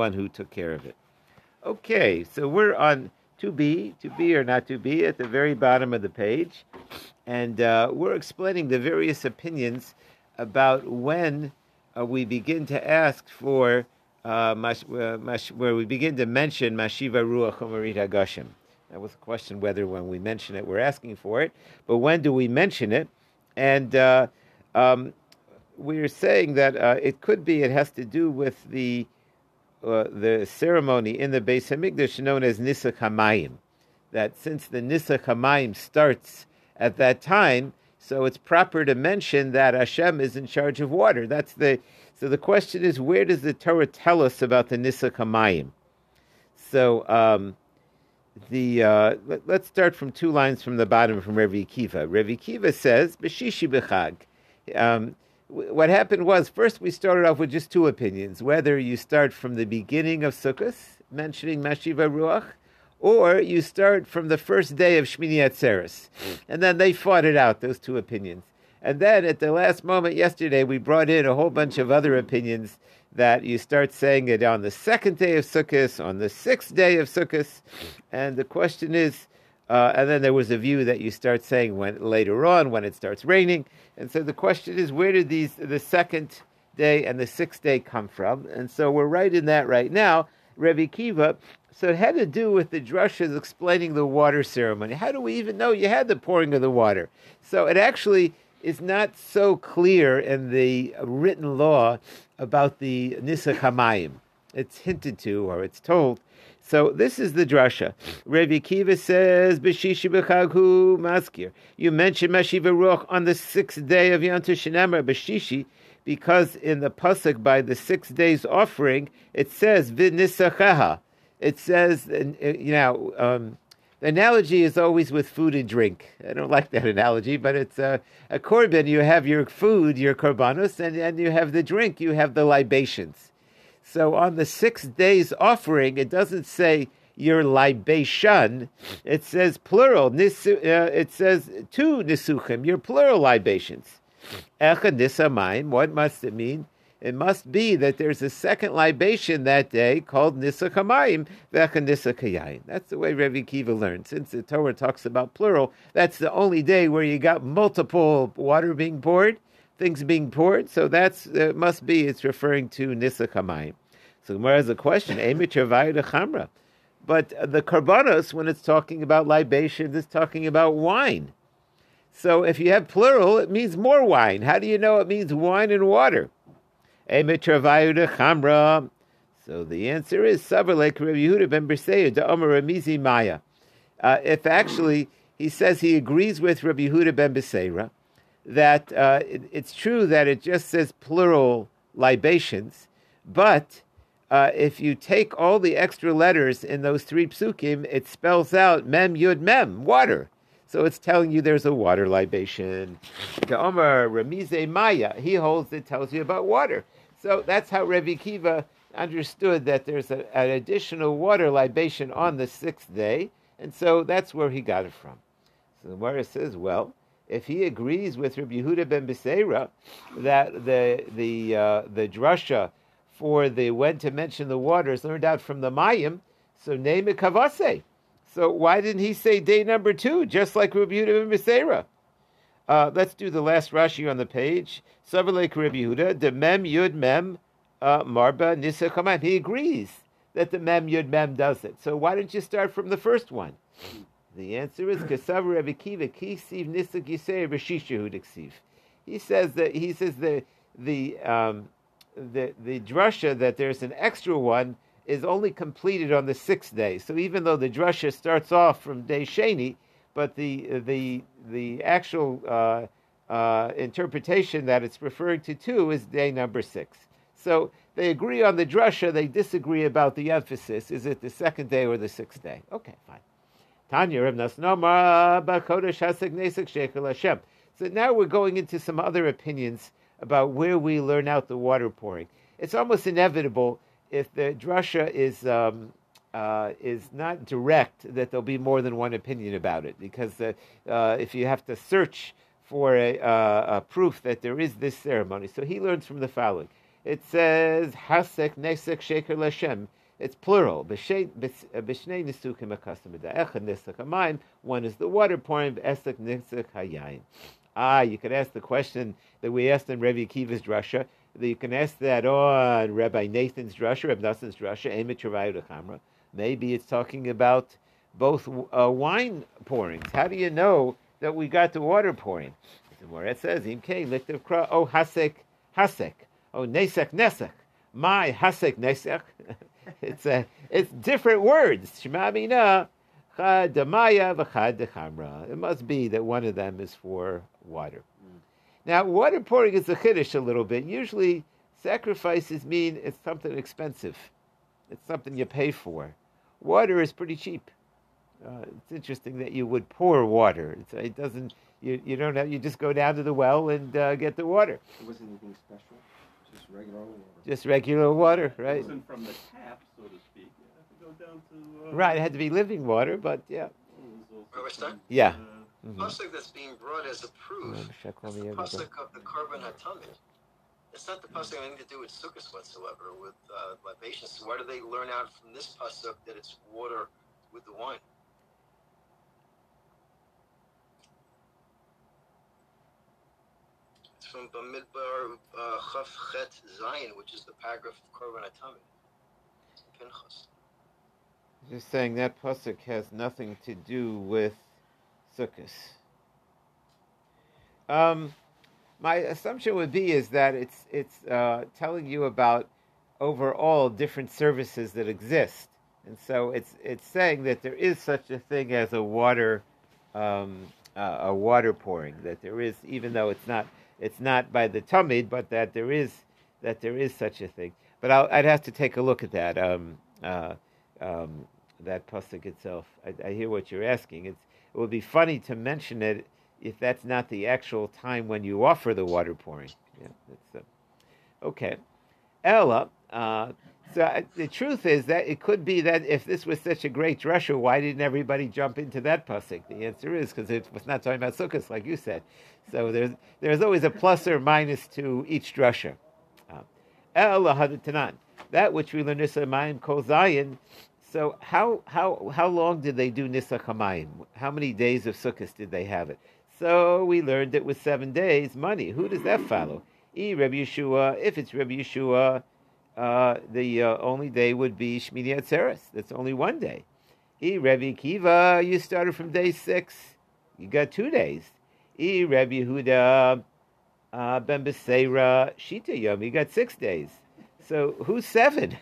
one who took care of it. Okay, so we're on to be, to be or not to be, at the very bottom of the page, and uh, we're explaining the various opinions about when uh, we begin to ask for uh, mash, uh, mash, where we begin to mention Mashiva Ruach Umarit Hagashim. That was a question whether when we mention it we're asking for it, but when do we mention it? And uh, um, we're saying that uh, it could be it has to do with the uh, the ceremony in the Beis Hamikdash known as Nisach Hamayim. That since the Nisach Hamayim starts at that time, so it's proper to mention that Hashem is in charge of water. That's the so the question is, where does the Torah tell us about the Nisach Hamayim? So um, the uh, let, us start from two lines from the bottom from Revi Kiva. Revi Kiva says, "B'shishi b'chag." Um, what happened was first we started off with just two opinions: whether you start from the beginning of Sukkot, mentioning Mashiva Ruach, or you start from the first day of Shmini Atzeres. And then they fought it out, those two opinions. And then at the last moment yesterday, we brought in a whole bunch of other opinions that you start saying it on the second day of Sukkot, on the sixth day of Sukkot. And the question is, uh, and then there was a view that you start saying when later on when it starts raining. And so the question is, where did these the second day and the sixth day come from? And so we're right in that right now. Revi Kiva. So it had to do with the drushes explaining the water ceremony. How do we even know you had the pouring of the water? So it actually is not so clear in the written law about the Nisach Hamayim. It's hinted to or it's told so this is the drasha. Revi Kiva says, "B'shishi b'chaghu maskir." You mentioned Mashiva Ruach on the sixth day of Yom Tishanemer b'shishi, because in the pasuk by the six days offering it says v'nisacheha. It says, you know. Um, the analogy is always with food and drink. I don't like that analogy, but it's a, a korban. You have your food, your korbanos, and, and you have the drink, you have the libations. So on the six days offering, it doesn't say your libation. It says plural. Nisu, uh, it says two nisuchim, your plural libations. What must it mean? It must be that there's a second libation that day called nisachamayim vecha. That's the way Revi Kiva learned. Since the Torah talks about plural, that's the only day where you got multiple water being poured things being poured. So that's uh, must be it's referring to Nisa Kamayim. So Gemara has a question. But the karbanos, when it's talking about libation, is talking about wine. So if you have plural, it means more wine. How do you know it means wine and water? So the answer is Savarlek Rabbi ben Maya. Uh, if actually he says he agrees with Rabbi Yehuda ben Beseira, that uh, it, it's true that it just says plural libations, but uh, if you take all the extra letters in those three psukim, it spells out mem yud mem water. So it's telling you there's a water libation. The Omar Ramize Maya, he holds it tells you about water. So that's how Revi Kiva understood that there's a, an additional water libation on the sixth day, and so that's where he got it from. So the Gemara says, well, if he agrees with Rabbi Yehuda ben Beseira that the the uh, the drasha for the when to mention the waters learned out from the Mayim, so name it kavase. So why didn't he say day number two, just like Rabbi Yehuda Beseira? Uh, let's do the last Rashi on the page. Savalek Rabbi Yehuda, the mem yud mem uh, marba nisa kaman. He agrees that the mem yud mem does it. So why didn't you start from the first one? The answer is Kasav Rebbe Kiva Kisiv Rashishahu Diksiv. He says that he says the the um, the the drasha that there's an extra one is only completed on the sixth day. So even though the drasha starts off from day sheni, but the the the actual uh, uh, interpretation that it's referring to two is day number six. So they agree on the drasha. They disagree about the emphasis. Is it the second day or the sixth day? Okay, fine. Tanya Hashem. So now we're going into some other opinions about where we learn out the water pouring. It's almost inevitable if the drasha is um, uh, is not direct that there'll be more than one opinion about it because uh, uh, if you have to search for a, uh, a, proof that there is this ceremony, so he learns from the following: it says hasek nesek sheker lashem. It's plural. Nisek hamayim. One is the water pouring. Esek nisek hayayin. Ah, you could ask the question that we asked in Rabbi Akiva's drasha. You can ask that on Rabbi Nathan's drasha, Rabbi Nassan's drasha, Maybe it's talking about both uh, wine pourings. How do you know that we got the water pouring? The it says, Imke, liktav kra, oh hasek, hasek, oh nesek, nesek, my hasek, nesek. it's a, it's different words. Shema mina, chad damaya v'chad dechamra. It must be that one of them is for water. Now, water pouring is a chiddush a little bit. Usually, sacrifices mean it's something expensive. It's something you pay for. Water is pretty cheap. Uh, it's interesting that you would pour water. It's, it doesn't. You, you don't have. You just go down to the well and uh, get the water. It wasn't anything special. Just regular water. Just regular water, right? It wasn't from the tap, so to speak. You had to go down to. Uh, right. It had to be living water, but yeah. Yeah. Mm-hmm. The pasuk that's being brought as a proof is the pasuk of the korban hatamid. It's not the pasuk anything to do with sukkahs whatsoever, with uh, libations. So why do they learn out from this pasuk that it's water with the wine? It's from Bamidbar uh, Chaf Chet Zayin, which is the paragraph of korban hatamid. Pinchas. Just saying that pasuk has nothing to do with Sukkot. Um, my assumption would be is that it's it's uh, telling you about overall different services that exist, and so it's it's saying that there is such a thing as a water um, uh, a water pouring that there is even though it's not it's not by the tamid, but that there is that there is such a thing. But i would have to take a look at that um, uh, um, that pasuk itself. I, I hear what you're asking. It's it would be funny to mention it if that's not the actual time when you offer the water pouring. Yeah, that's uh, okay. Ella, uh, so uh, the truth is that it could be that if this was such a great drasha, why didn't everybody jump into that pasuk? The answer is because it was not talking about sukkahs, like you said. So there's there's always a plus or minus to each drasha. Uh, Ella that which we learn this Mayim Kol so how how how long did they do Nisach Hamayim? How many days of Sukkot did they have it? So we learned it was seven days. Money. Who does that follow? E Reb Yeshua. If it's Reb Yeshua, uh, the uh, only day would be Shmini Atzeres. That's only one day. E Reb Kiva. You started from day six. You got two days. E Reb Yehuda uh, Ben Beseira Shita Yom. You got six days. So who's seven?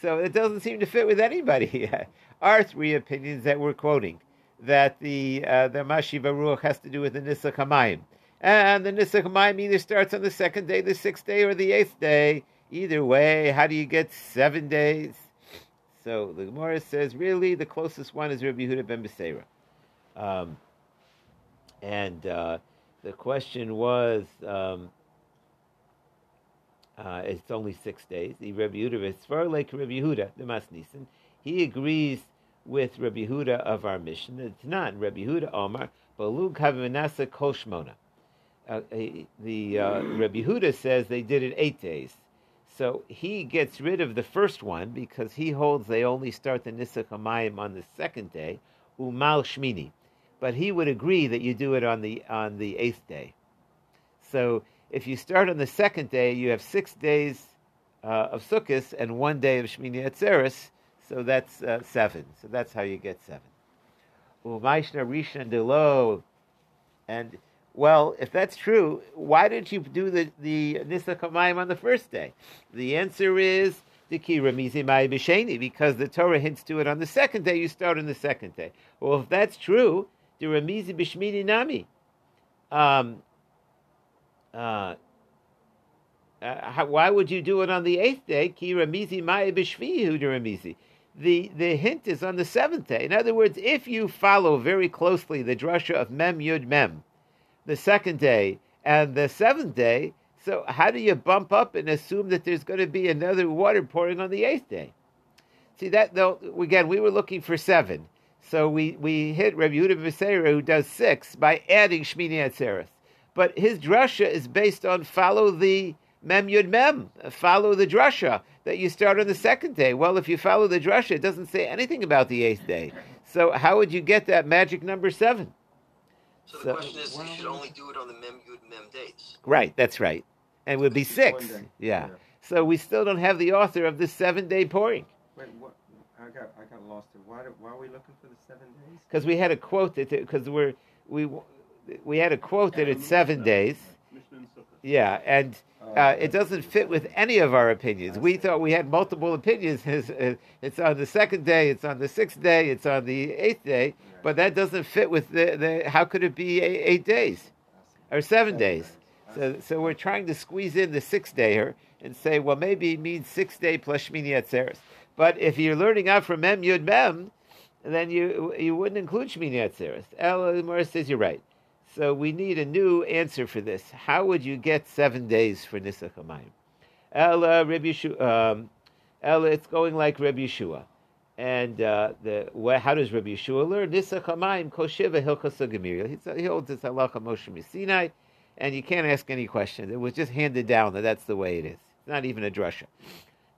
So it doesn't seem to fit with anybody. Our three opinions that we're quoting, that the uh, the Mashiva Ruach has to do with the Nisach Hamayim. And the Nisach Hamayim either starts on the second day, the sixth day, or the eighth day. Either way, how do you get seven days? So the Gemara says, really, the closest one is Rabbi Yehuda ben Beseira. Um, and uh, the question was, um, uh, it's only six days. The Rabbi Yehuda, is far like Rabbi Yehuda, the Masnisin, he agrees with Rabbi Yehuda of our mission. It's not Rabbi Yehuda Omar, Balug Havimanasa Koshmona. Uh, the uh, Rabbi Yehuda says they did it eight days. So he gets rid of the first one because he holds they only start the Nisach Hamayim on the second day, Umal Shmini. But he would agree that you do it on the on the eighth day. So if you start on the second day, you have six days uh, of Sukkot and one day of Shmini Atzeres, so that's uh, seven. So that's how you get seven. Umaishna Rishon Delo, and well, if that's true, why didn't you do the the Nisa on the first day? The answer is because the Torah hints to it on the second day. You start on the second day. Well, if that's true, the Ramizi Bishmini Nami. Um, uh, uh, how, why would you do it on the eighth day? Ki. The the hint is on the seventh day. In other words, if you follow very closely the drasha of mem yud mem, the second day and the seventh day, so how do you bump up and assume that there's going to be another water pouring on the eighth day? See that though again, we were looking for seven, so we we hit Rabbi Yehuda Beseira who does six by adding Shmini Atzeres but his drasha is based on follow the Mem Yud Mem, follow the drasha that you start on the second day. Well, if you follow the drasha, it doesn't say anything about the eighth day. So how would you get that magic number seven? So the question is, you should only do it on the Mem Yud Mem days. Right, that's right. And it would be six. Yeah. yeah. So we still don't have the author of this seven day pouring. Wait, what? I got, I got lost. Why, why are we looking for the seven days? Because we had a quote that, because we're, we, we had a quote that it's seven days. Yeah, and uh, it doesn't fit with any of our opinions. We thought we had multiple opinions. It's on the second day, it's on the sixth day, it's on the eighth day, but that doesn't fit with the, the how could it be eight days or seven days? So, so we're trying to squeeze in the sixth day here and say, well, maybe it means six day plus Shmini Atzeres. But if you're learning out from Mem Yud Mem, then you you wouldn't include Shmini Atzeres. El Morris says you're right. So we need a new answer for this. How would you get seven days for Nisach Hamayim? Ella, Reb Yeshua, um, Ella, it's going like Reb Yeshua. And uh, the how does Reb Yeshua learn? Nisach Hamayim Koshiva Hilchas He holds this halacha Moshe Sinai, and you can't ask any questions. It was just handed down that that's the way it is. It's not even a drasha.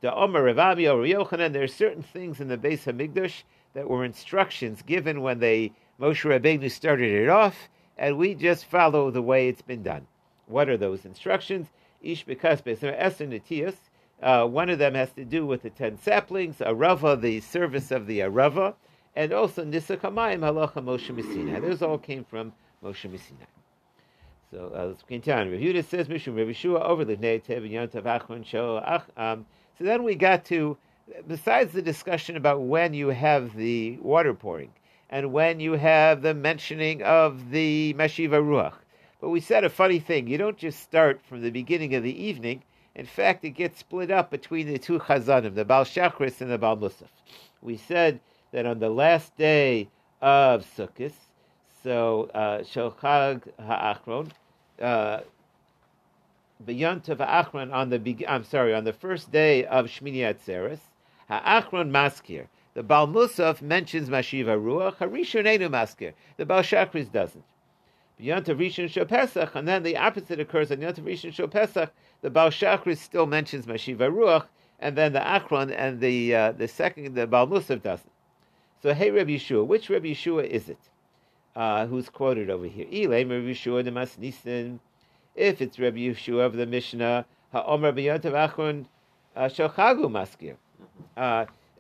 The Omer Revabi or Yochanan, there are certain things in the Beis Hamikdash that were instructions given when they Moshe Rabbeinu started it off, and we just follow the way it's been done. What are those instructions? Ish uh, one of them has to do with the ten saplings, Arava, the service of the Arava, and also Nisakamayim Halacha Moshe miSinai. Those all came from Moshe miSinai. So uh, let's continue on. Rehuda says, Mishum Rav Yeshua over the Neitev and Yontav Achron Show. Um, so then we got to, besides the discussion about when you have the water pouring, and when you have the mentioning of the Meshiva Ruach. But we said a funny thing. You don't just start from the beginning of the evening. In fact, it gets split up between the two Chazanim, the Baal Shachris and the Baal Musaf. We said that on the last day of Sukkot, so Shalchag uh, Ha'achron, uh, B'yontav Ha'achron on the I'm sorry, on the first day of Shmini Atzeres, Ha'achron Maskir. The Baal Musaf mentions Mashiva Ruach, Harishon Enu Maskir. The Baal Shachris doesn't. Yontav Rishon Shal Pesach, and then the opposite occurs on Yontav Rishon Shal Pesach. The Baal Shachris still mentions Mashiva Ruach, and then the Achron and the uh, the second the Baal Musaf doesn't. So hey Rabbi Yeshua, which Rabbi Yeshua is it? Uh, who's quoted over here? Elay Rabbi Yeshua the Masnisin. If it's Rabbi Yeshua of the Mishnah, Ha'omer B'Yontav Achron uh, Shalchagu Maskir.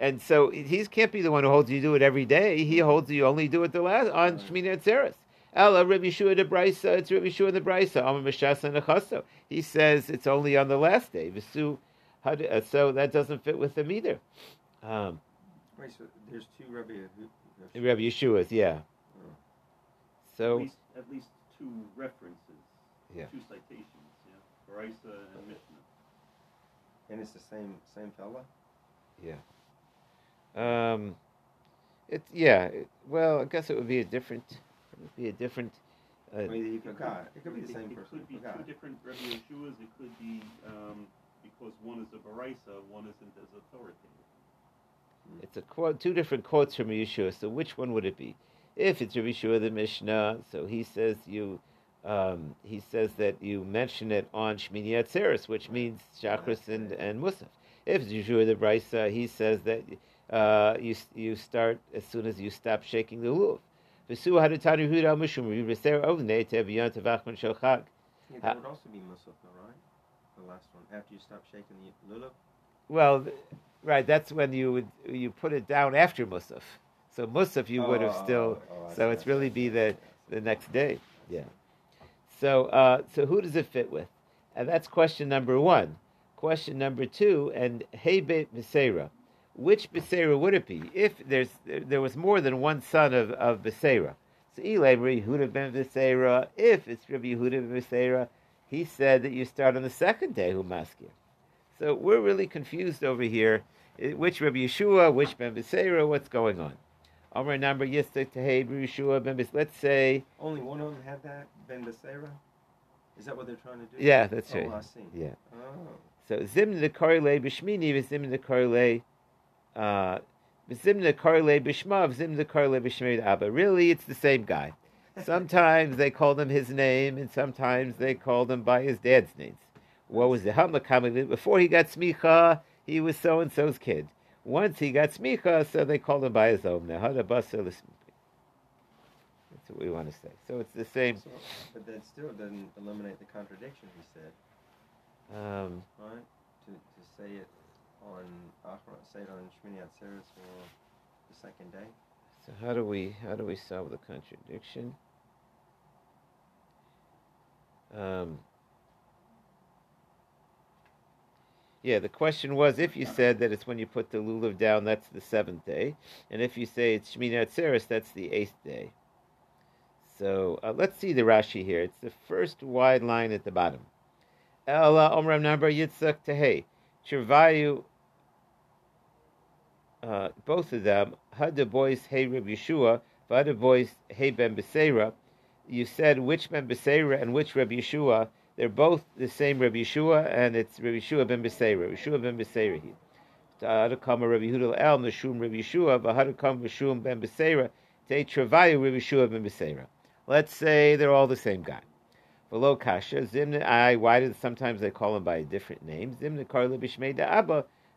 And so he can't be the one who holds you do it every day. He holds you only do it the last on Shmini Atzeres. Ella Rabbi Yeshua de Brisa, it's Rabbi Yeshua de Brisa, Amar Meshasa Nechaso. He says it's only on the last day. Visu, uh, so that doesn't fit with them either. Um, Wait, so there's two Rabbi Rabbi Yeshua's, yeah. Oh. So at least, at least, two references, yeah. two citations, yeah, Brisa and Mishnah. And it's the same same fella. Yeah. Um, it yeah. It, well, I guess it would be a different. It would be a different. Uh, I mean, it, could, it could be the same it, person. It could be two different Rabbi Yeshuas. It could be um, because one is a Baraisa, one isn't as authoritative. It's a quote, two different quotes from Yeshua. So which one would it be? If it's Rabbi Yeshua the Mishnah, so he says you, um, he says that you mention it on Shmini Atzeres, which means Shachris and, and Musaf. If it's Yeshua the Brisa, he says that uh, you you start as soon as you stop shaking the lulav. V'su hadutani huda riviser ovnei teviyon tevachman shelchag. That would also be musaf, right? The last one after you stop shaking the lulav. Well, right. That's when you would you put it down after musaf. So musaf you oh, would have still. Oh, oh, so it's really be the the next day. Yeah. So uh, so who does it fit with? And that's question number one. Question number two, and Hebet Visera which Beseira would it be if there's there was more than one son of, of Beseira? So Eli Yehuda ben Beseira, if it's Rabbi Yehuda ben Beseira, he said that you start on the second day who Humaskir. So we're really confused over here. Uh, which Rabbi Yeshua, which Ben Beseira, what's going on? Omer number Yistik Teheb Yeshua Ben Let's say only one of them had that Ben Beseira. Is that what they're trying to do? Yeah, that's oh, right. Yeah. Oh. So Zim the Korle Bishmini, Zim the Korle uh, Zimna Karle Bishmav, Zimna Karle Bishmav Abba. Really, it's the same guy. Sometimes they call him his name, and sometimes they call him by his dad's names. What was the Hamakam? Before he got smicha, he was so and so's kid. Once he got smicha, so they called him by his own. Name. That's what we want to say. So it's the same. So, but that still doesn't eliminate the contradiction, he said. Um, right? To, to say it on say it on Shmini Atzeres for the second day. So how do we how do we solve the contradiction? Um, yeah, the question was if you said that it's when you put the lulav down, that's the seventh day, and if you say it's Shmini Atzeres, that's the eighth day. So uh, let's see the Rashi here. It's the first wide line at the bottom. Ella Omram number Yitzchak Tehei. Chirvayu, uh, both of them, had the boys Hey Reb Yeshua, the boys Hey Ben Beseira. You said which Ben Beseira and which Reb Yeshua. They're both the same Reb Yeshua, and it's Reb Yeshua Ben Beseira. Yeshua Ben Beseira. Hadakama Reb Yehuda El Meshum Reb Yeshua, Vahadakam Meshum Ben Beseira. Te Travayu Reb Yeshua Ben Beseira. Let's say they're all the same guy. Below kasha, zimna I. Why did sometimes they call him by a different name? Zimna karle b'shmei Abba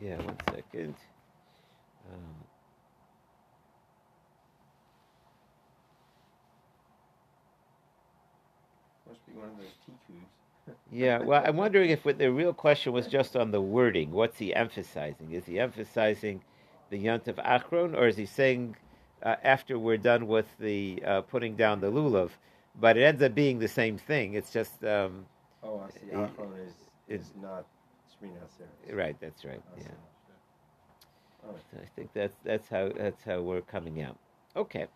Yeah, one second. Um, Must be one of those tikus. yeah, well, I'm wondering if the real question was just on the wording. What's he emphasizing? Is he emphasizing the Yont of Achron, or is he saying uh, after we're done with the uh, putting down the lulav? But it ends up being the same thing. It's just. Um, oh, I see. Achron is, is not Right, that's right. Yeah. So I think that's that's how that's how we're coming out. Okay.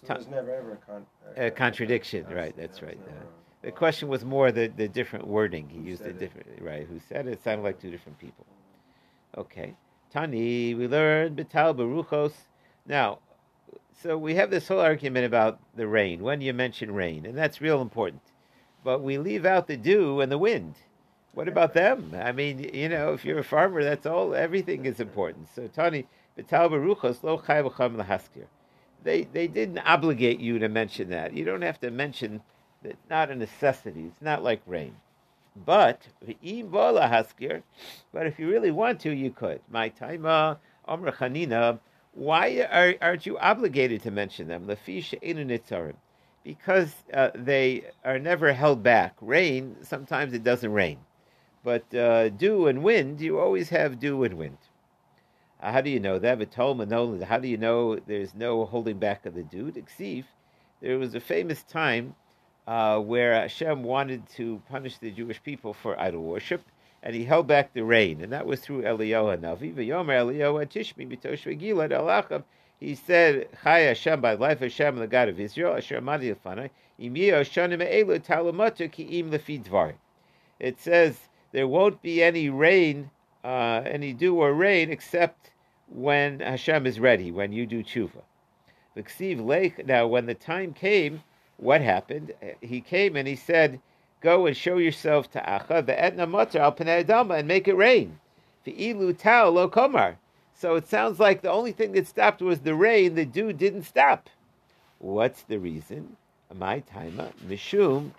So there's never ever a, con- a, a contradiction, right? That's, right. Uh, the question was more the, the different wording. He used a different it? right. Who said it? it? Sounded like two different people. Okay. Tani, we learned Betal Baruchos. Now, so we have this whole argument about the rain, when you mention rain, and that's real important. But we leave out the dew and the wind. What about them? I mean, you know, if you're a farmer, that's all. Everything is important. So Tani. They they didn't obligate you to mention that. You don't have to mention that. Not a necessity. It's not like rain. But. But if you really want to, you could. My taima Amr Chanina. Why are, aren't you obligated to mention them? Because uh, they are never held back. Rain, sometimes it doesn't rain. But uh, dew and wind, you always have dew and wind. Uh, how do you know that? How do you know there's no holding back of the dew? Ksiv, there was a famous time uh, where Hashem wanted to punish the Jewish people for idol worship, and he held back the rain, and that was through Eliyahu Hanavi. V'yomer Eliyahu Tishmi b'toshve Gilad alacham. He said, "Chai Hashem by life Hashem, the God of Israel, Asher Amadi Lefanai, Im Yeh Me'elu Talamatu Ki Im Lefi It says there won't be any rain, uh, any dew or rain, except when Hashem is ready, when you do tshuva. The Ksiv now when the time came, what happened? He came and he said, Go and show yourself to Achav, the Etna Matar al Adama, and make it rain. The Ilu Tau lo Komar. So it sounds like the only thing that stopped was the rain, the dew didn't stop. What's the reason? My timer, Mishum,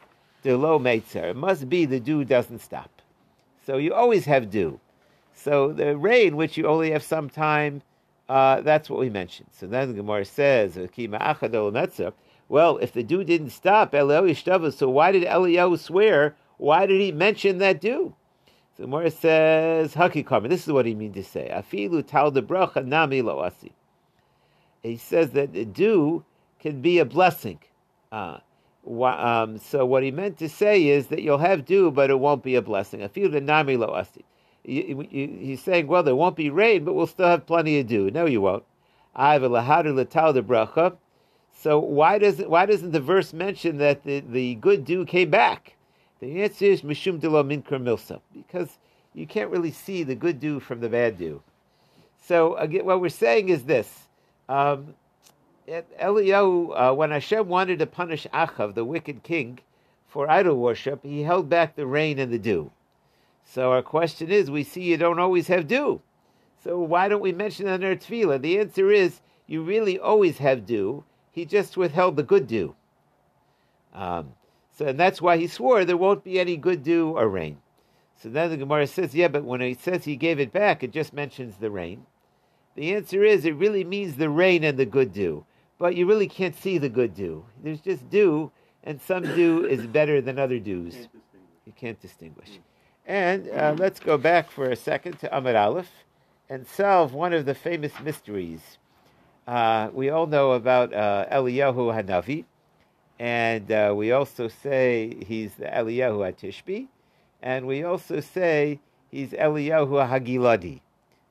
de lo It must be the dew doesn't stop. So you always have dew. So the rain, which you only have some time, uh, that's what we mentioned. So then the Gemara says, well, if the dew didn't stop, so why did Eliyahu swear? Why did he mention that dew? So the Gemara says, Hakikama, this is what he means to say. Afilu tal de bracha nami lo asi. He says that the dew can be a blessing. Uh, um, so what he meant to say is that you'll have dew, but it won't be a blessing. Feel the nami lo asti. He's saying, well, there won't be rain, but we'll still have plenty of dew. No, you won't. So why doesn't why doesn't the verse mention that the, the good dew came back? The answer is mishum de milsa, because you can't really see the good dew from the bad dew. So again, what we're saying is this: um, Eliyahu, uh, when Hashem wanted to punish Achav, the wicked king, for idol worship, he held back the rain and the dew. So our question is: We see you don't always have dew. So why don't we mention that in our tefillah? The answer is you really always have dew. He just withheld the good dew. Um, so and that's why he swore there won't be any good dew or rain. So then the Gemara says, yeah, but when it says he gave it back, it just mentions the rain. The answer is it really means the rain and the good dew, but you really can't see the good dew. There's just dew, and some dew is better than other dews. You can't distinguish. And uh, let's go back for a second to Amud Aleph and solve one of the famous mysteries. Uh, we all know about uh, Eliyahu Hanavi, and uh, we also say he's the Eliyahu Atishbi, and we also say he's Eliyahu Hagiladi.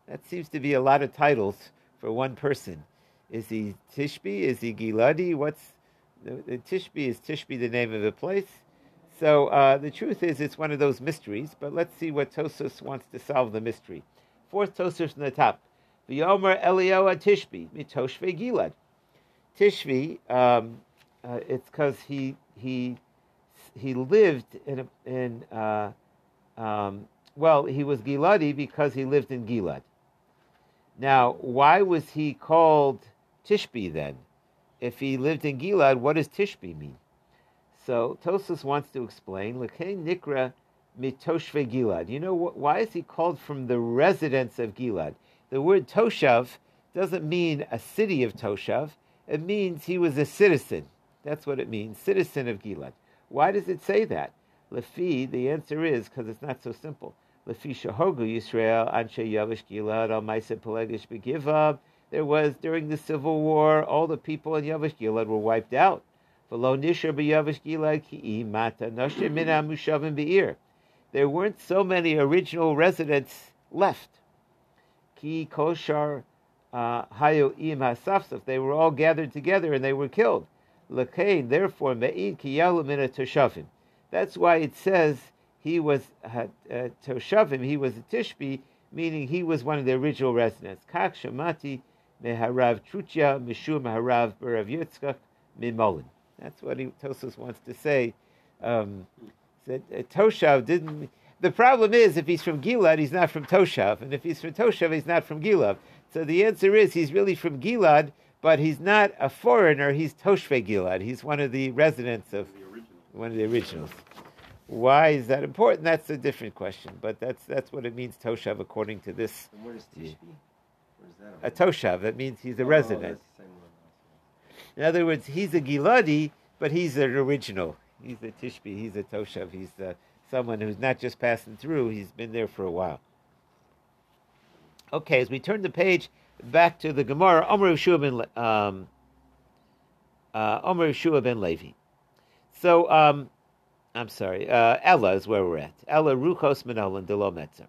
That seems to be a lot of titles for one person. Is he Tishbi? Is he Giladi? What's the, Tishbi? Is Tishbi the name of the place? So uh, the truth is, it's one of those mysteries. But let's see what Tosos wants to solve the mystery. Fourth Tosos from the top. V'yomer Eliyahu Tishbi mitoshve Gilad. Tishbi. um, uh, it's because he he he lived in in uh, um, well, he was Giladi because he lived in Gilad. Now, why was he called Tishbi then? If he lived in Gilad, what does Tishbi mean? So Tosus wants to explain. Lekei Nikra mitoshve Gilad. You know why is he called from the residence of Gilad? The word Toshav doesn't mean a city of Toshav. It means he was a citizen. That's what it means, citizen of Gilad. Why does it say that? Lefi, the answer is because it's not so simple. Lefi shahogu Yisrael anshe yavish gilad al ma'aseh pelegish begivav. There was during the civil war, all the people in Yavish Gilad were wiped out. There weren't so many original residents left. Ki koshar uh, hayo im. They were all gathered together and they were killed. Lekain, therefore, me'id ki yalu min toshavim. That's why it says he was uh, toshavim. He was a tishbi, meaning he was one of the original residents. Kach meharav truchya mishum meharav berav yitzchak mimolin. That's what he, Tosos wants to say. Um, that uh, Toshav didn't. The problem is, if he's from Gilad, he's not from Toshav, and if he's from Toshav, he's not from Gilad. So the answer is, he's really from Gilad, but he's not a foreigner. He's Toshve Gilad. He's one of the residents of one of the originals. Why is that important? That's a different question, but that's that's what it means Toshav according to this. And what is Tishbi? A Toshav. That means he's a oh, resident. In other words, he's a Giladi, but he's an original. He's a Tishbi. He's a Toshav. He's uh, someone who's not just passing through. He's been there for a while. Okay, as we turn the page back to the Gemara, Omer Yeshua ben um, uh, Omer Yeshua ben Levi. So, um, I'm sorry, uh, Ella is where we're at. Ella Ruchos Manolan Delo Metzer.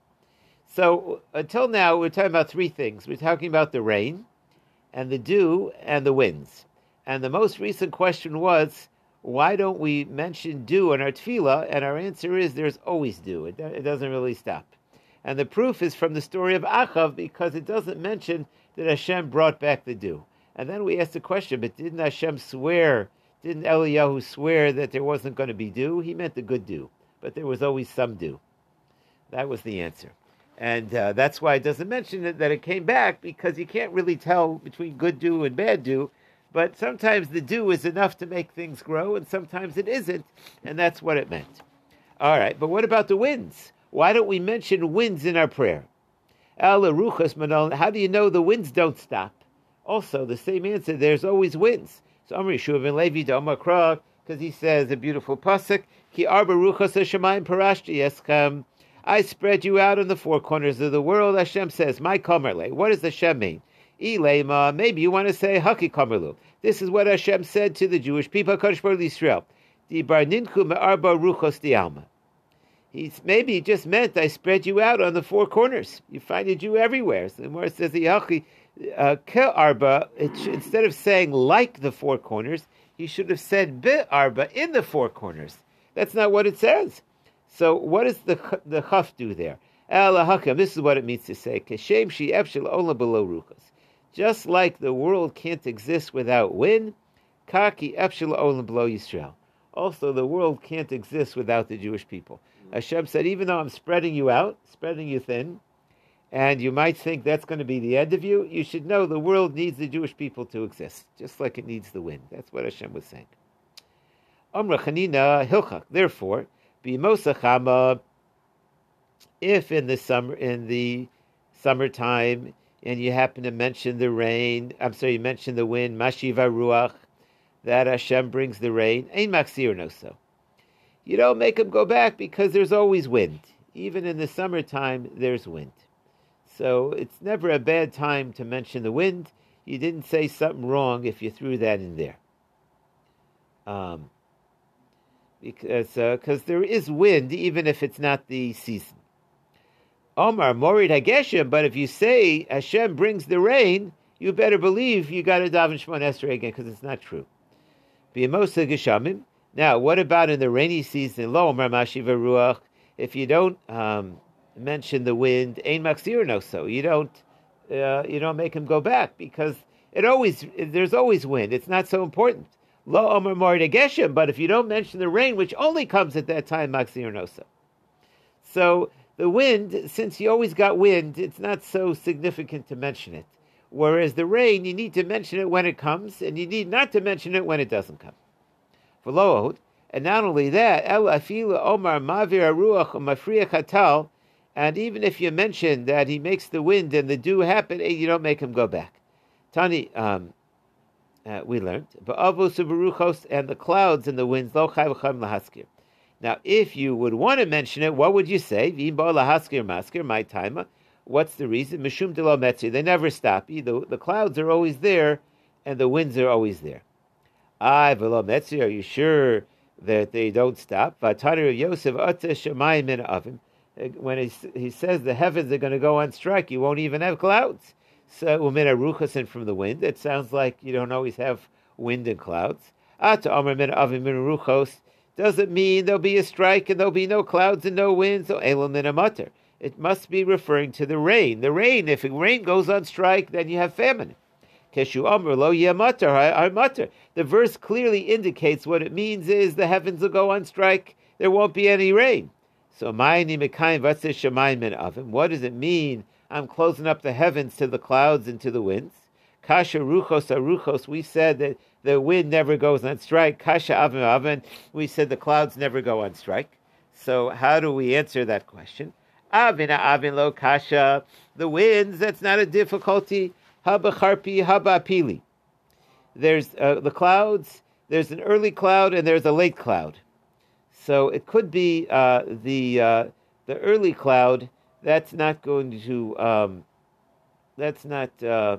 So, until now, we're talking about three things. We're talking about the rain, and the dew, and the winds. And the most recent question was, why don't we mention dew in our tefillah? And our answer is there's always dew. It, it doesn't really stop. And the proof is from the story of Achav because it doesn't mention that Hashem brought back the dew. And then we asked the question, but didn't Hashem swear, didn't Eliyahu swear that there wasn't going to be dew? He meant the good dew, but there was always some dew. That was the answer. And uh, that's why it doesn't mention it, that it came back because you can't really tell between good dew and bad dew. But sometimes the dew is enough to make things grow, and sometimes it isn't, and that's what it meant. All right, but what about the winds? Why don't we mention winds in our prayer? How do you know the winds don't stop? Also, the same answer, there's always winds. So Amri Shuvin Levi Domakra, because he says a beautiful pasuk, Ki arba ruchas hashemayim parashti eschem. I spread you out on the four corners of the world. Hashem says, My kamerle. What does Hashem mean? Ilema. Maybe you want to say Haki kamerlu. This is what Hashem said to the Jewish people, Kadosh Baruch Israel. Di bar ninku me'arba ruchos di alma. He's maybe he just meant I spread you out on the four corners. You find a Jew everywhere. So the Gemara says Yachi uh, arba. Instead of saying like the four corners, he should have said be arba in the four corners. That's not what it says. So what does the the chaf do there? This is what it means to say. Kashem she ola below ruchas. Just like the world can't exist without wind, kaki epshel ola below Yisrael. Also, the world can't exist without the Jewish people. Hashem said, even though I'm spreading you out, spreading you thin, and you might think that's going to be the end of you, you should know the world needs the Jewish people to exist, just like it needs the wind. That's what Hashem was saying. Hilchak. Therefore, Bimosachama, if in the summer in the summertime and you happen to mention the rain, I'm sorry, you mention the wind, Mashiva Ruach, that Hashem brings the rain, Ein no so. You don't make him go back because there's always wind. Even in the summertime, there's wind. So it's never a bad time to mention the wind. You didn't say something wrong if you threw that in there. Um, because uh, there is wind, even if it's not the season. Omar Morid Hageshem, but if you say Hashem brings the rain, you better believe you got to daven Shemon Esrei again because it's not true. Now, what about in the rainy season? Lo Omar Mashiva Ruach. If you don't um, mention the wind, Ein Maksir no so. You don't uh, you don't make him go back because it always there's always wind. It's not so important. Lo Omer Morid Geshem, but if you don't mention the rain, which only comes at that time, Maksir no so. The wind, since you always got wind, it's not so significant to mention it. Whereas the rain, you need to mention it when it comes, and you need not to mention it when it doesn't come. For and not only that, El Afila Omar Mavir Aruach Mafriach Hatal, and even if you mention that he makes the wind and the dew happen, eh, you don't make him go back. Tani, um, uh, we learned, and the clouds and the winds. Now, if you would want to mention it, what would you say? My timer. What's the reason? Mishum de metzi. They never stop. The, the clouds are always there, and the winds are always there. I velo metzi. Are you sure that they don't stop? Vatani Yosef shemayim min avim when he, he says the heavens are going to go on strike, you won't even have clouds. So umina ruchasin from the wind. It sounds like you don't always have wind and clouds. Ah, Ata amar min avim min ruchos doesn't mean there'll be a strike and there'll be no clouds and no wind. So elam min mutter. It must be referring to the rain. The rain, if rain goes on strike, then you have famine. Keshu amr lo yemater mutter. The verse clearly indicates what it means is the heavens will go on strike. There won't be any rain. So Mayni Mekayim Vatzeh Shemayim Min Avim. What does it mean? I'm closing up the heavens to the clouds and to the winds. Kasha Ruchos Aruchos. We said that the wind never goes on strike. Kasha Avim Avim. We said the clouds never go on strike. So how do we answer that question? Avina Avin Lo Kasha. The winds. That's not a difficulty. Haba Harpi Haba Pili. There's uh, the clouds. There's an early cloud and there's a late cloud. So it could be uh, the uh, the early cloud. That's not going to. Um, that's not uh,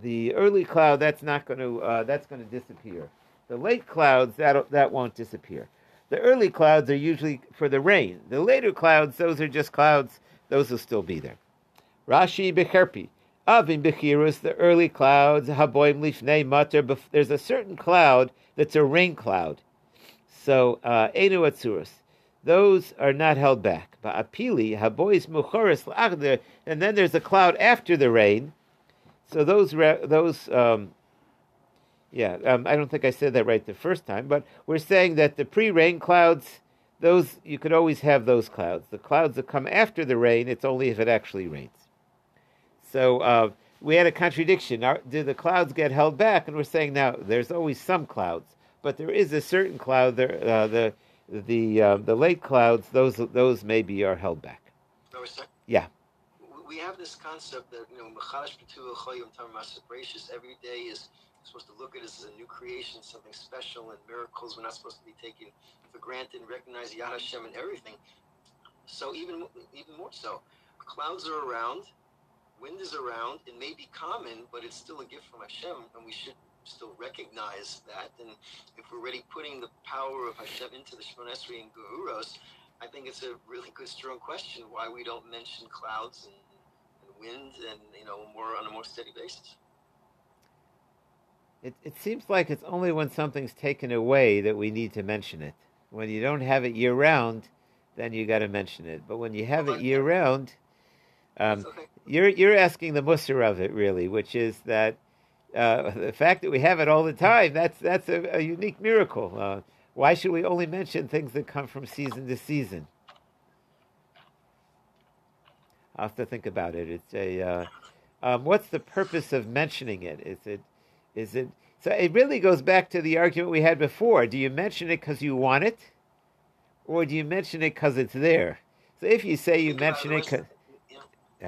the early cloud. That's not going to. Uh, that's going to disappear. The late clouds that that won't disappear. The early clouds are usually for the rain. The later clouds, those are just clouds. Those will still be there. Rashi becherpi. Avim bechirus, the early clouds, haboim lifnei mater. There's a certain cloud that's a rain cloud. So Enu uh, those are not held back. Muchoris and then there's a cloud after the rain. So those those um, yeah, um, I don't think I said that right the first time, but we're saying that the pre-rain clouds, those you could always have those clouds. The clouds that come after the rain, it's only if it actually rains. So uh, we had a contradiction. Do the clouds get held back? And we're saying now there's always some clouds but there is a certain cloud there. Uh, the the uh, the late clouds, those those maybe are held back. Yeah. We have this concept that you know, every day is supposed to look at it as a new creation, something special, and miracles. We're not supposed to be taken for granted and recognize Yad Hashem and everything. So even even more so, clouds are around, wind is around. It may be common, but it's still a gift from Hashem, and we should still recognize that. And if we're really putting the power of Hashem into the Shemon Esrei and Gevuros, I think it's a really good, strong question why we don't mention clouds and, and wind and, you know, more on a more steady basis. It, it seems like it's only when something's taken away that we need to mention it. When you don't have it year round, then you got to mention it. But when you have it year round, um, you're you're asking the musar of it really, which is that uh, the fact that we have it all the time. That's that's a, a unique miracle. Uh, why should we only mention things that come from season to season? I'll have to think about it. It's a uh, um, what's the purpose of mentioning it? Is it is it so? It really goes back to the argument we had before. Do you mention it because you want it, or do you mention it because it's there? So if you say you mention it because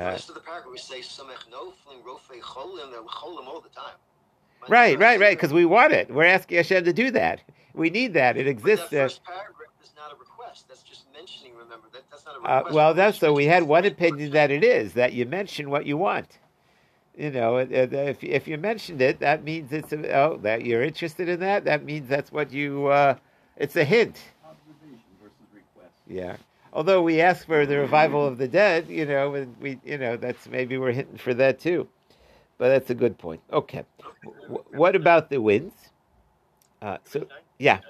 the rest of the paragraph we say samech noflim rofei cholim they're cholim all the time. Right, right, right. Because we want it. We're asking Hashem to do that. We need that. It exists. But that first paragraph is not a request. That's just mentioning. Remember that that's not a uh, request. Uh, well, that's so. We had one opinion that it is that you mention what you want. You know, if if you mentioned it, that means it's a, oh that you're interested in that. That means that's what you. Uh, it's a hint. Observation versus request. Yeah although we ask for the revival of the dead, you know, we, you know, that's maybe we're hitting for that too. But that's a good point. Okay, w- what about the winds? Uh, so, yeah.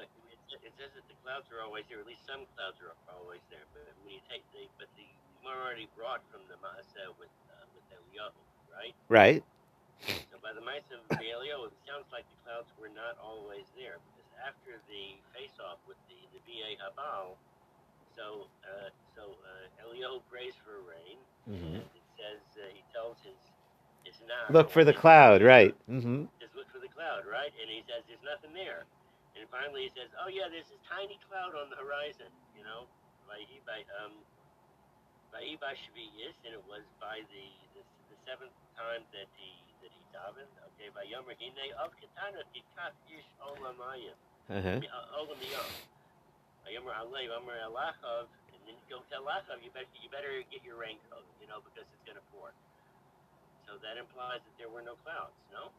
It says that the clouds are always there. At least some clouds are always there. But when you take the, but the are already brought from the Maaseh with uh, with Eliyahu, right? Right. So by the mice of Eliyahu, it sounds like the clouds were not always there because after the face-off with the the Ba Habal, so, uh, so uh, Eliyahu prays for rain. Mm-hmm. it says uh, he tells his his nar, look for the cloud, right? Mm-hmm. Just look for the cloud, right? And he says there's nothing there. And finally he says, oh yeah, there's this tiny cloud on the horizon. You know, by by um by Shvi'is, and it was by the, the the seventh time that he that he davened. Okay, by Yom Hine of Katana Tikat Ish Olamayim. Uh-huh. And then go tell Achav, you better, you better get your raincoat, you know, because it's going to pour. So that implies that there were no clouds, no?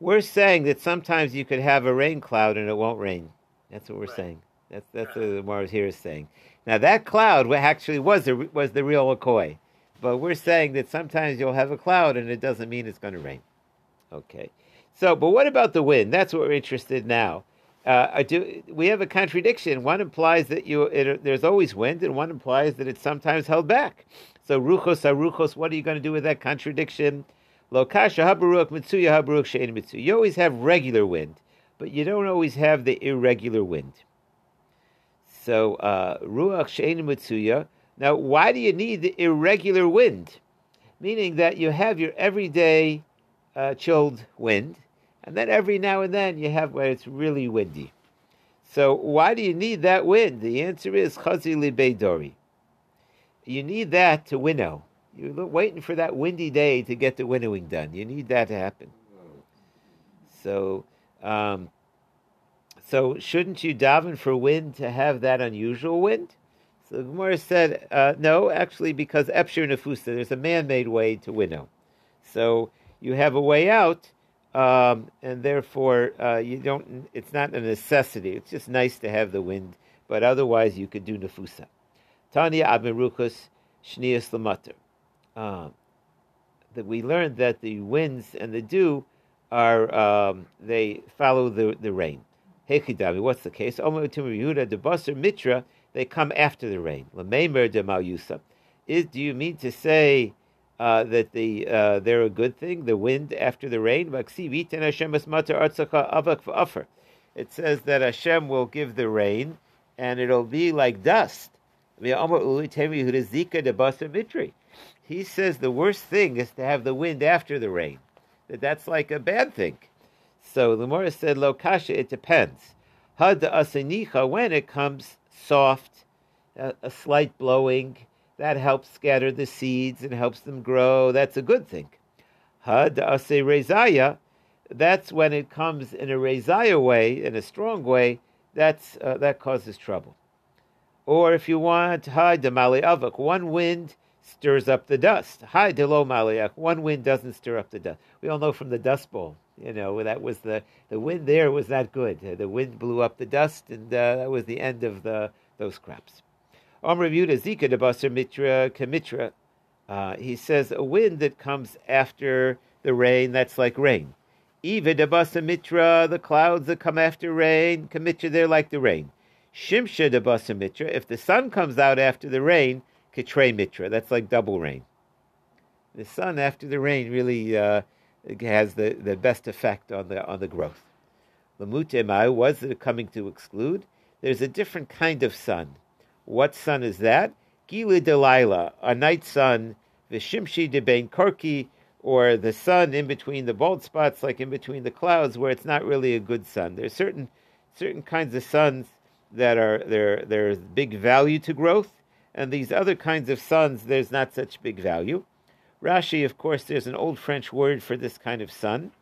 We're saying that sometimes you could have a rain cloud and it won't rain. That's what we're right. saying. That's that's right. what the Mars here is saying. Now that cloud actually was the was the real Akoi, but we're saying that sometimes you'll have a cloud and it doesn't mean it's going to rain. Okay. So, but what about the wind? That's what we're interested in now uh, do, we have a contradiction. One implies that you it, there's always wind, and one implies that it's sometimes held back. So ruchos aruchos, what are you going to do with that contradiction? Lokasha habaruch mitsuya habaruch shein mitsu. You always have regular wind, but you don't always have the irregular wind. So uh, ruach shein mitsuya. Now, why do you need the irregular wind? Meaning that you have your everyday uh, chilled wind, and then every now and then you have where it's really windy. So why do you need that wind? The answer is chazi libeidori. You need that to winnow. You're waiting for that windy day to get the winnowing done. You need that to happen. So, um, so shouldn't you daven for wind to have that unusual wind? So Gemara said, uh, no, actually, because Epshir Nefusa, there's a man-made way to winnow. So you have a way out, um, and therefore uh, you don't. It's not a necessity. It's just nice to have the wind, but otherwise you could do nefusa. Tanya Abiruchus Shnias Lamater. Um, that we learned that the winds and the dew are um, they follow the, the rain. Hechidami, what's the case? Omer Yehuda de Mitra, they come after the rain. Lamemer de Malyusa. Is do you mean to say uh, that the uh, they're a good thing. The wind after the rain. It says that Hashem will give the rain, and it'll be like dust. He says the worst thing is to have the wind after the rain. That that's like a bad thing. So the Morris said, "Lo kasha." It depends. Had asanicha when it comes soft, a, a slight blowing that helps scatter the seeds and helps them grow. That's a good thing. Had ase rezaya, that's when it comes in a rezaya way, in a strong way, that's uh, that causes trouble. Or if you want, had de avak, one wind stirs up the dust. Hi lo maliach, one wind doesn't stir up the dust. We all know from the Dust Bowl, you know, that was the the wind there was not good. The wind blew up the dust, and uh, that was the end of the those crops. Yehuda Zika de Mitra Kamitra. He says a wind that comes after the rain, that's like rain. Eva de Mitra, the clouds that come after rain, Kamitra, they're like the rain. Shimsha de Mitra. If the sun comes out after the rain, Kitre Mitra. That's like double rain. The sun after the rain really uh, has the, the best effect on the on the growth. Lamute was it coming to exclude? There's a different kind of sun. What sun is that? Gila Delilah, a night sun, Vishimshi de Bain Korki, or the sun in between the bald spots, like in between the clouds, where it's not really a good sun. There's certain certain kinds of suns that are there. There's big value to growth, and these other kinds of suns, there's not such big value. Rashi, of course, there's an old French word for this kind of sun.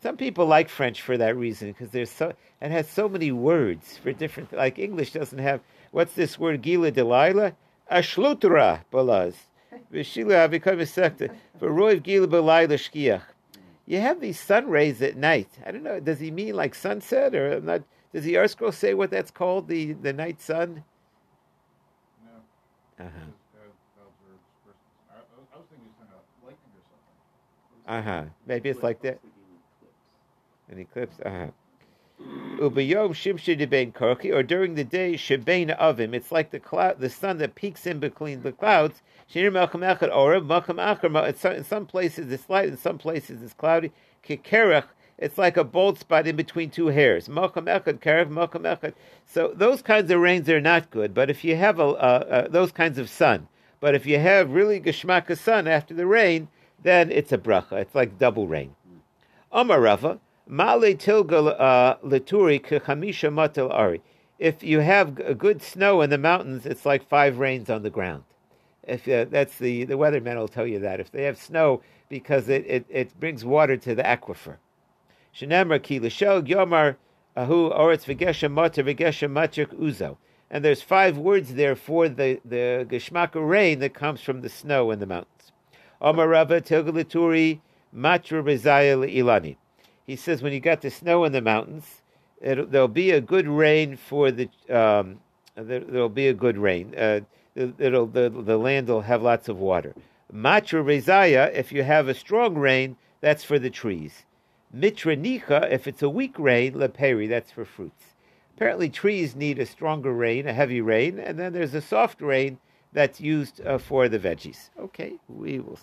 Some people like French for that reason because there's so it has so many words for different. Like English doesn't have what's this word Gila Delilah Ashlutra balaz v'shila become a sector for roiv Gila shkiach. You have these sun rays at night. I don't know. Does he mean like sunset or not? Does the ArtScroll say what that's called? The the night sun. No. Uh huh. Uh huh. Maybe it's like that. An eclipse. Uh huh. Ubayom shimshi debein korki, or during the day shebein avim. It's like the cloud, the sun that peaks in between the clouds. Shinir melcham echad orem melcham acher. In some places it's light, in some places it's cloudy. Kikerach. It's like a bald spot in between two hairs. Melcham echad kerach melcham echad. So those kinds of rains are not good. But if you have a, uh, those kinds of sun, but if you have really geshmaka sun after the rain, then it's a bracha. It's like double rain. Amar Rava, Male tilga uh, lituri kechamisha matel ari. If you have good snow in the mountains, it's like five rains on the ground. If uh, that's the the weathermen will tell you that if they have snow because it, it, it brings water to the aquifer. Shenemra ki l'shog yomar ahu oretz v'geshem mater v'geshem matrik uzo. And there's five words there for the the geshmaka rain that comes from the snow in the mountains. Omar Rava tilga lituri matra ilani he says when you got the snow in the mountains, there'll be a good rain for the. Um, there, will be a good rain. Uh, it'll the, the land will have lots of water. Matra rezaya, if you have a strong rain, that's for the trees. Mitra nicha, if it's a weak rain, leperi, that's for fruits. Apparently, trees need a stronger rain, a heavy rain, and then there's a soft rain that's used uh, for the veggies. Okay, we will.